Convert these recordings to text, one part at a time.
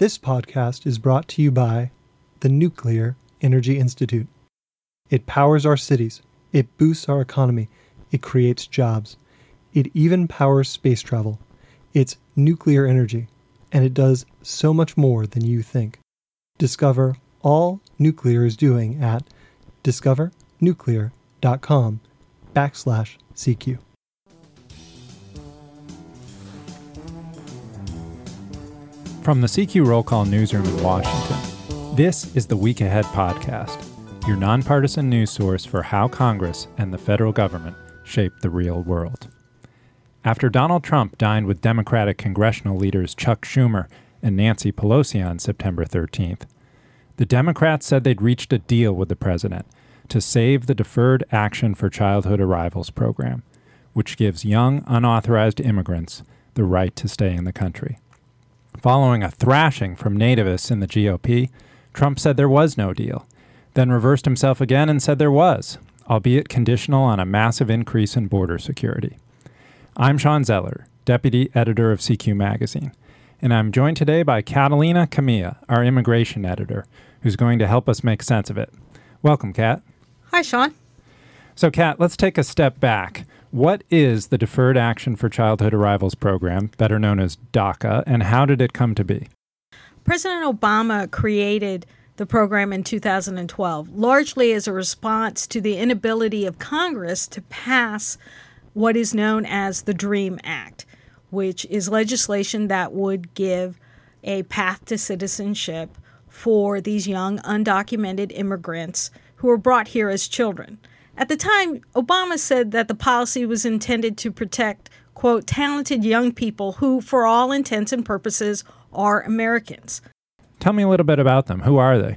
This podcast is brought to you by the Nuclear Energy Institute. It powers our cities, it boosts our economy, it creates jobs, it even powers space travel. It's nuclear energy, and it does so much more than you think. Discover all nuclear is doing at discovernuclear.com backslash CQ. From the CQ Roll Call Newsroom in Washington, this is the Week Ahead Podcast, your nonpartisan news source for how Congress and the federal government shape the real world. After Donald Trump dined with Democratic congressional leaders Chuck Schumer and Nancy Pelosi on September 13th, the Democrats said they'd reached a deal with the president to save the Deferred Action for Childhood Arrivals program, which gives young, unauthorized immigrants the right to stay in the country. Following a thrashing from nativists in the GOP, Trump said there was no deal, then reversed himself again and said there was, albeit conditional on a massive increase in border security. I'm Sean Zeller, deputy editor of CQ Magazine, and I'm joined today by Catalina Camia, our immigration editor, who's going to help us make sense of it. Welcome, Kat. Hi, Sean. So, Kat, let's take a step back. What is the Deferred Action for Childhood Arrivals program, better known as DACA, and how did it come to be? President Obama created the program in 2012, largely as a response to the inability of Congress to pass what is known as the DREAM Act, which is legislation that would give a path to citizenship for these young undocumented immigrants who were brought here as children. At the time, Obama said that the policy was intended to protect, quote, talented young people who, for all intents and purposes, are Americans. Tell me a little bit about them. Who are they?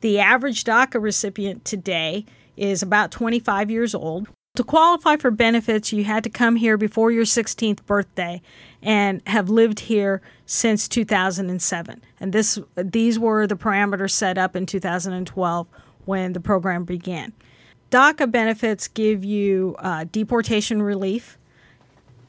The average DACA recipient today is about 25 years old. To qualify for benefits, you had to come here before your 16th birthday and have lived here since 2007. And this these were the parameters set up in 2012 when the program began. DACA benefits give you uh, deportation relief,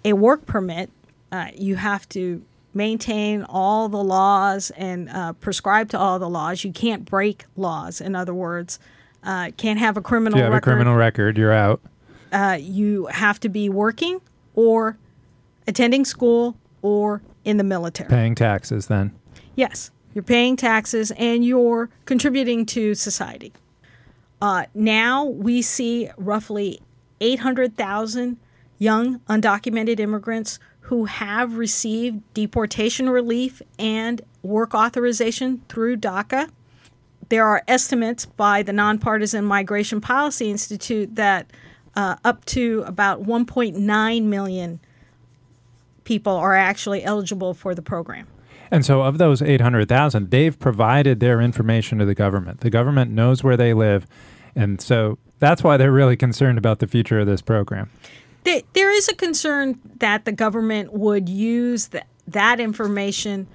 a work permit. Uh, you have to maintain all the laws and uh, prescribe to all the laws. You can't break laws, in other words. Uh, can't have a criminal If you have record. a criminal record, you're out. Uh, you have to be working or attending school or in the military. Paying taxes then. Yes, you're paying taxes and you're contributing to society. Uh, now we see roughly 800,000 young undocumented immigrants who have received deportation relief and work authorization through DACA. There are estimates by the Nonpartisan Migration Policy Institute that uh, up to about 1.9 million people are actually eligible for the program. And so, of those 800,000, they've provided their information to the government. The government knows where they live. And so that's why they're really concerned about the future of this program. There, is a concern that the government would use that, that information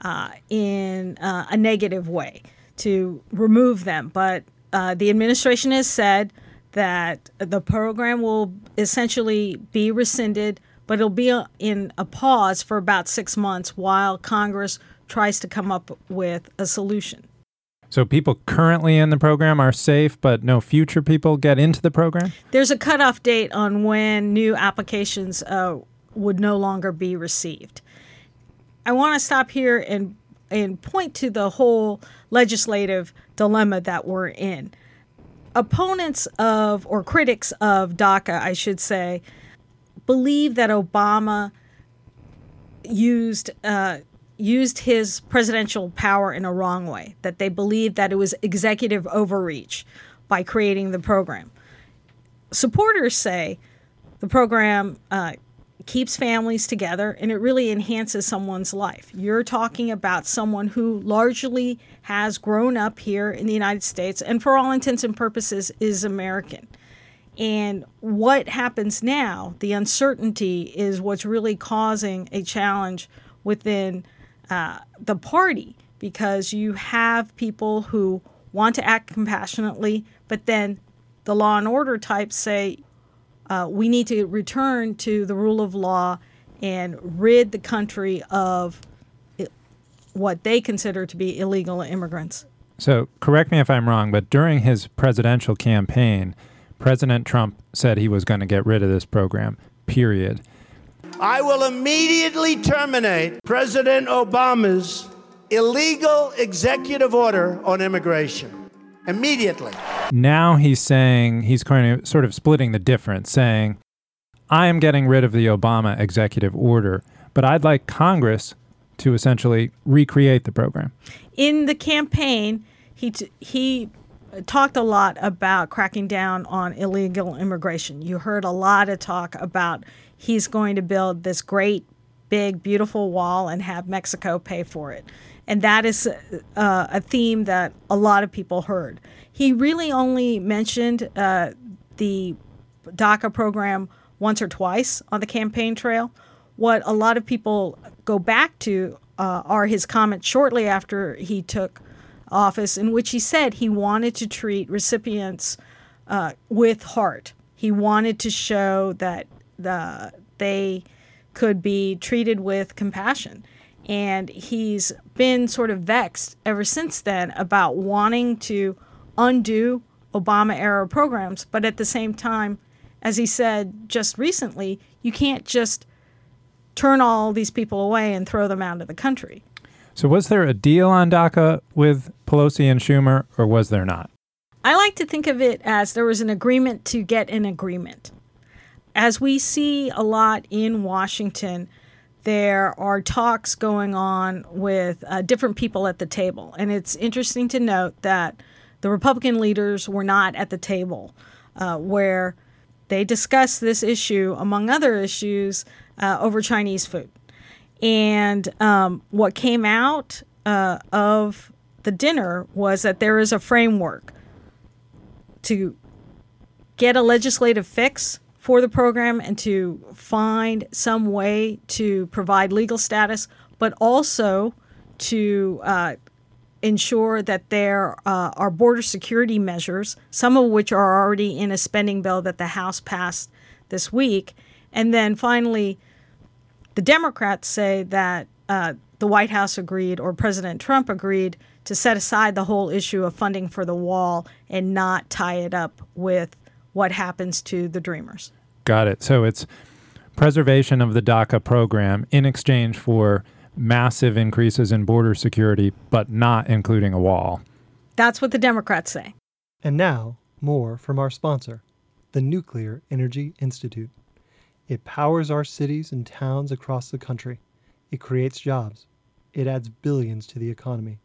uh, in uh, a negative way to remove them. But uh, the administration has said that the program will essentially be rescinded, but it'll be a, in a pause for about six months while Congress tries to come up with a solution. So, people currently in the program are safe, but no future people get into the program? There's a cutoff date on when new applications uh, would no longer be received. I want to stop here and and point to the whole legislative dilemma that we're in. Opponents of or critics of DACA, I should say, believe that Obama used uh, used his presidential power in a wrong way. That they believe that it was executive overreach by creating the program. Supporters say the program uh, keeps families together and it really enhances someone's life. You're talking about someone who largely has grown up here in the United States and, for all intents and purposes, is American. And what happens now, the uncertainty, is what's really causing a challenge within uh, the party because you have people who want to act compassionately, but then the law and order types say uh, we need to return to the rule of law and rid the country of what they consider to be illegal immigrants. So, correct me if I'm wrong, but during his presidential campaign, President Trump said he was going to get rid of this program, period. I will immediately terminate President Obama's illegal executive order on immigration. Immediately. Now he's saying, he's kind of sort of splitting the difference, saying, I am getting rid of the Obama executive order, but I'd like Congress to essentially recreate the program. In the campaign, he t- he talked a lot about cracking down on illegal immigration. You heard a lot of talk about he's going to build this great, big, beautiful wall and have Mexico pay for it. And that is uh, a theme that a lot of people heard. He really only mentioned uh, the DACA program once or twice on the campaign trail. What a lot of people go back to uh, are his comments shortly after he took office, in which he said he wanted to treat recipients uh, with heart. He wanted to show that the, they could be treated with compassion. And he's been sort of vexed ever since then about wanting to undo Obama era programs, but at the same time, as he said just recently, you can't just turn all these people away and throw them out of the country. So, was there a deal on DACA with Pelosi and Schumer, or was there not? I like to think of it as there was an agreement to get an agreement. As we see a lot in Washington, there are talks going on with uh, different people at the table. And it's interesting to note that the Republican leaders were not at the table uh, where they discussed this issue, among other issues, uh, over Chinese food. And um, what came out uh, of the dinner was that there is a framework to get a legislative fix for the program and to find some way to provide legal status, but also to uh, ensure that there uh, are border security measures, some of which are already in a spending bill that the House passed this week. And then finally, the Democrats say that uh, the White House agreed, or President Trump agreed, to set aside the whole issue of funding for the wall and not tie it up with what happens to the Dreamers. Got it. So it's preservation of the DACA program in exchange for massive increases in border security, but not including a wall. That's what the Democrats say. And now, more from our sponsor, the Nuclear Energy Institute. It powers our cities and towns across the country. It creates jobs. It adds billions to the economy.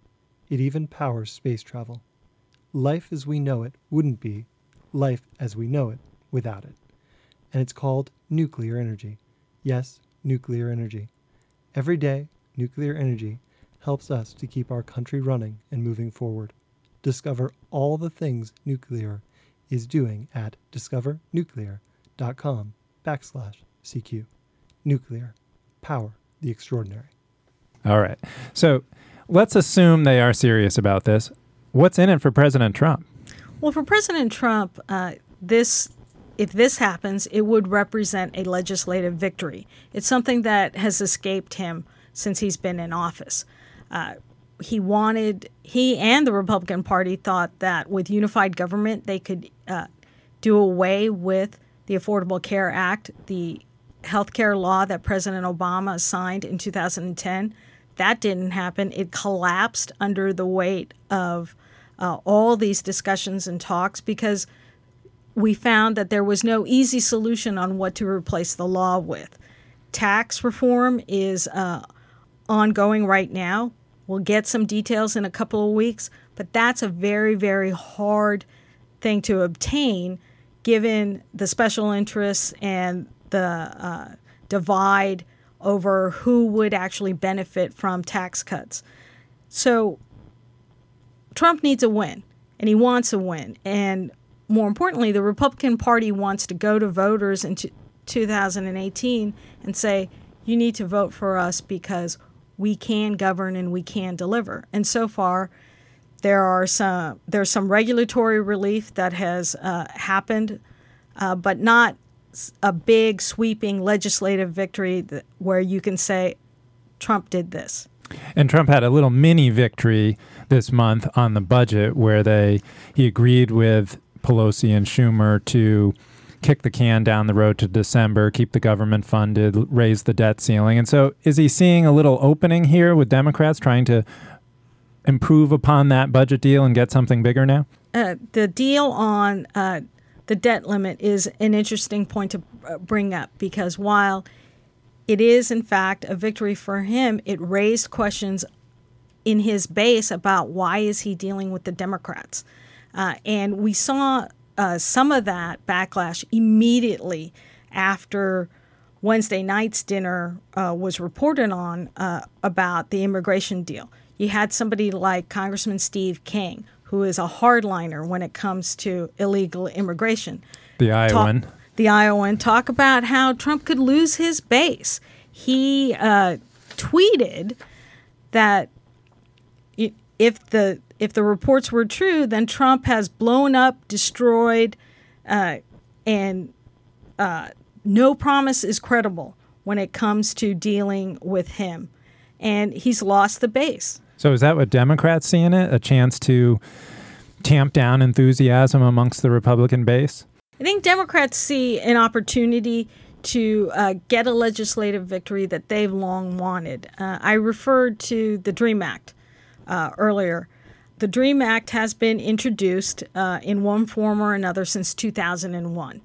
It even powers space travel. Life as we know it wouldn't be life as we know it without it. And it's called nuclear energy. Yes, nuclear energy. Every day, nuclear energy helps us to keep our country running and moving forward. Discover all the things nuclear is doing at discovernuclear.com backslash CQ. Nuclear. Power the extraordinary. All right. So let's assume they are serious about this. What's in it for President Trump? Well, for President Trump, uh, this if this happens, it would represent a legislative victory. It's something that has escaped him since he's been in office. Uh, he wanted, he and the Republican Party thought that with unified government, they could uh, do away with the Affordable Care Act, the health care law that President Obama signed in 2010. That didn't happen. It collapsed under the weight of uh, all these discussions and talks because we found that there was no easy solution on what to replace the law with. Tax reform is uh, ongoing right now. We'll get some details in a couple of weeks, but that's a very, very hard thing to obtain given the special interests and the uh, divide over who would actually benefit from tax cuts. So Trump needs a win, and he wants a win. And more importantly, the Republican Party wants to go to voters in 2018 and say, you need to vote for us because we can govern and we can deliver. And so far, there are some there's some regulatory relief that has uh, happened, uh, but not a big sweeping legislative victory that, where you can say Trump did this. And Trump had a little mini victory this month on the budget where they he agreed with Pelosi and Schumer to kick the can down the road to December, keep the government funded, raise the debt ceiling. And so is he seeing a little opening here with Democrats trying to improve upon that budget deal and get something bigger now? Uh, the deal on uh, the debt limit is an interesting point to uh, bring up because while it is in fact a victory for him, it raised questions in his base about why is he dealing with the Democrats, uh, and we saw uh, some of that backlash immediately after Wednesday night's dinner uh, was reported on about the immigration deal. You had somebody like Congressman Steve King, who is a hardliner when it comes to illegal immigration. The Iowan. Talk, the Iowan talk about how Trump could lose his base. He uh, tweeted that if the if the reports were true, then Trump has blown up, destroyed, uh, and uh, no promise is credible when it comes to dealing with him. And he's lost the base. So is that what Democrats see in it? A chance to tamp down enthusiasm amongst the Republican base? I think Democrats see an opportunity to uh, get a legislative victory that they've long wanted. Uh, I referred to the DREAM Act uh, earlier. The DREAM Act has been introduced uh, in one form or another since 2001.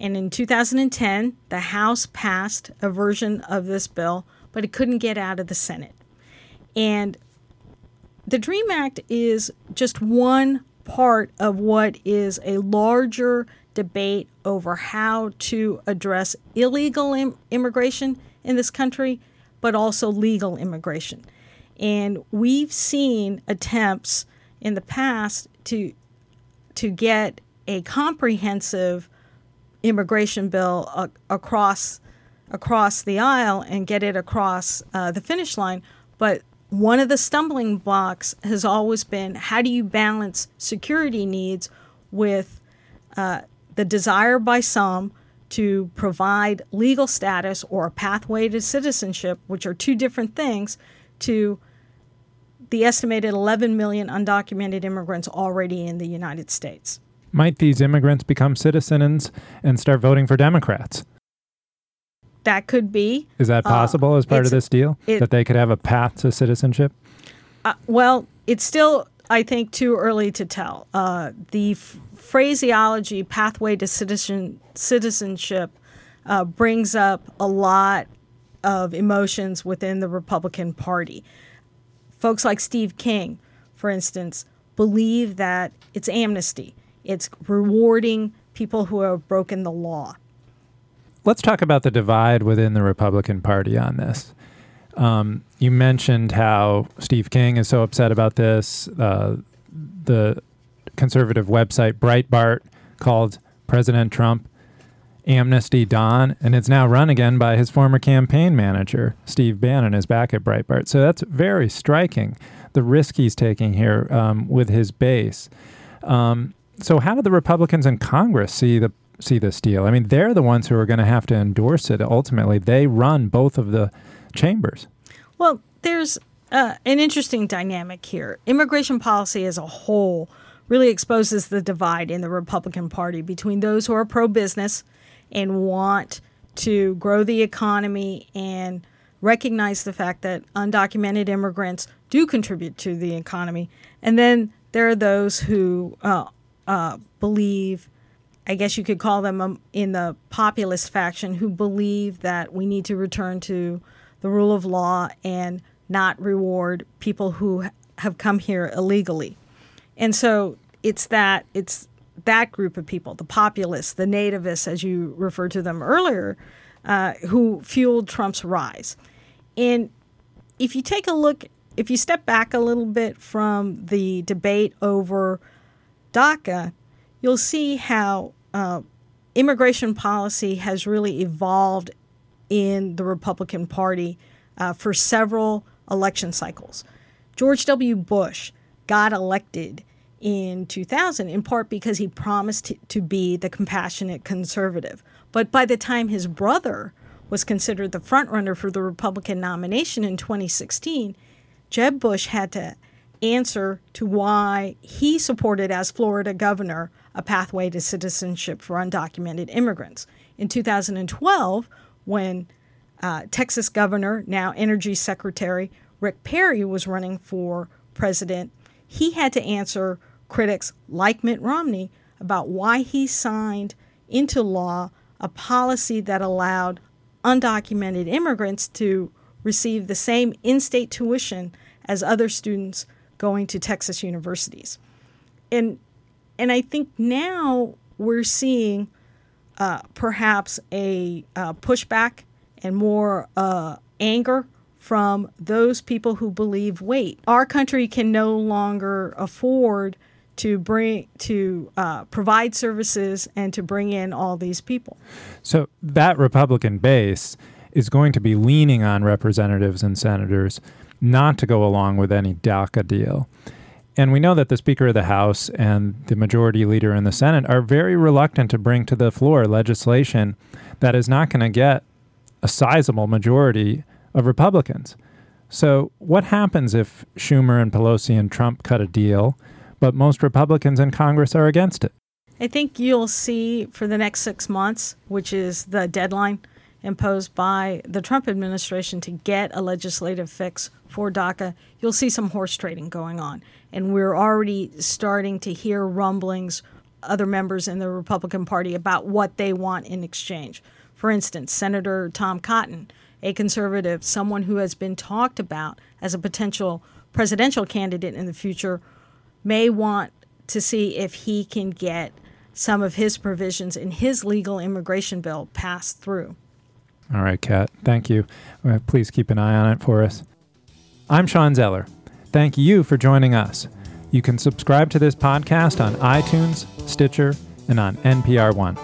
And in 2010, the House passed a version of this bill, but it couldn't get out of the Senate. And the DREAM Act is just one part of what is a larger debate over how to address illegal Im- immigration in this country, but also legal immigration. And we've seen attempts in the past to to get a comprehensive immigration bill across across the aisle and get it across uh, the finish line. But one of the stumbling blocks has always been how do you balance security needs with uh, the desire by some to provide legal status or a pathway to citizenship, which are two different things, to the estimated 11 million undocumented immigrants already in the United States. Might these immigrants become citizens and start voting for Democrats? That could be. Is that uh, possible uh, as part of this deal? It, that they could have a path to citizenship? Uh, well, it's still, I think, too early to tell. Uh, the f- phraseology, pathway to citizen, citizenship, uh, brings up a lot of emotions within the Republican Party. Folks like Steve King, for instance, believe that it's amnesty, it's rewarding people who have broken the law. Let's talk about the divide within the Republican Party on this. Um, you mentioned how Steve King is so upset about this. Uh, the conservative website Breitbart called President Trump Amnesty Don, and it's now run again by his former campaign manager, Steve Bannon, is back at Breitbart. So that's very striking, the risk he's taking here um, with his base. Um, so how do the Republicans in Congress see the see this deal? I mean, they're the ones who are going to have to endorse it. Ultimately, they run both of the chambers. Well, there's uh, an interesting dynamic here. Immigration policy as a whole really exposes the divide in the Republican Party between those who are pro business and want to grow the economy and recognize the fact that undocumented immigrants do contribute to the economy. And then there are those who uh, uh, believe, I guess you could call them um, in the populist faction, who believe that we need to return to the rule of law and not reward people who have come here illegally. And so it's that it's that group of people, the populists, the nativists, as you referred to them earlier, uh, who fueled Trump's rise. And if you take a look, if you step back a little bit from the debate over DACA, you'll see how uh, immigration policy has really evolved in the Republican Party uh, for several election cycles. George W. Bush got elected in 2000, in part because he promised to be the compassionate conservative. But by the time his brother was considered the frontrunner for the Republican nomination in 2016, Jeb Bush had to answer to why he supported, as Florida governor, a pathway to citizenship for undocumented immigrants. In 2012, when uh, Texas governor, now Energy Secretary Rick Perry, was running for president, he had to answer critics like Mitt Romney about why he signed into law a policy that allowed undocumented immigrants to receive the same in state tuition as other students going to Texas universities. And, and I think now we're seeing uh, perhaps a uh, pushback and more uh, anger from those people who believe wait, our country can no longer afford to bring to uh, provide services and to bring in all these people. So that Republican base is going to be leaning on representatives and senators not to go along with any DACA deal. And we know that the Speaker of the House and the Majority Leader in the Senate are very reluctant to bring to the floor legislation that is not going to get a sizable majority of Republicans. So, what happens if Schumer and Pelosi and Trump cut a deal, but most Republicans in Congress are against it? I think you'll see for the next six months, which is the deadline imposed by the Trump administration to get a legislative fix for DACA, you'll see some horse trading going on. And we're already starting to hear rumblings, other members in the Republican Party, about what they want in exchange. For instance, Senator Tom Cotton, a conservative, someone who has been talked about as a potential presidential candidate in the future, may want to see if he can get some of his provisions in his legal immigration bill passed through. All right, Kat. Thank you. Uh, please keep an eye on it for us. I'm Sean Zeller. Thank you for joining us. You can subscribe to this podcast on iTunes, Stitcher, and on NPR One.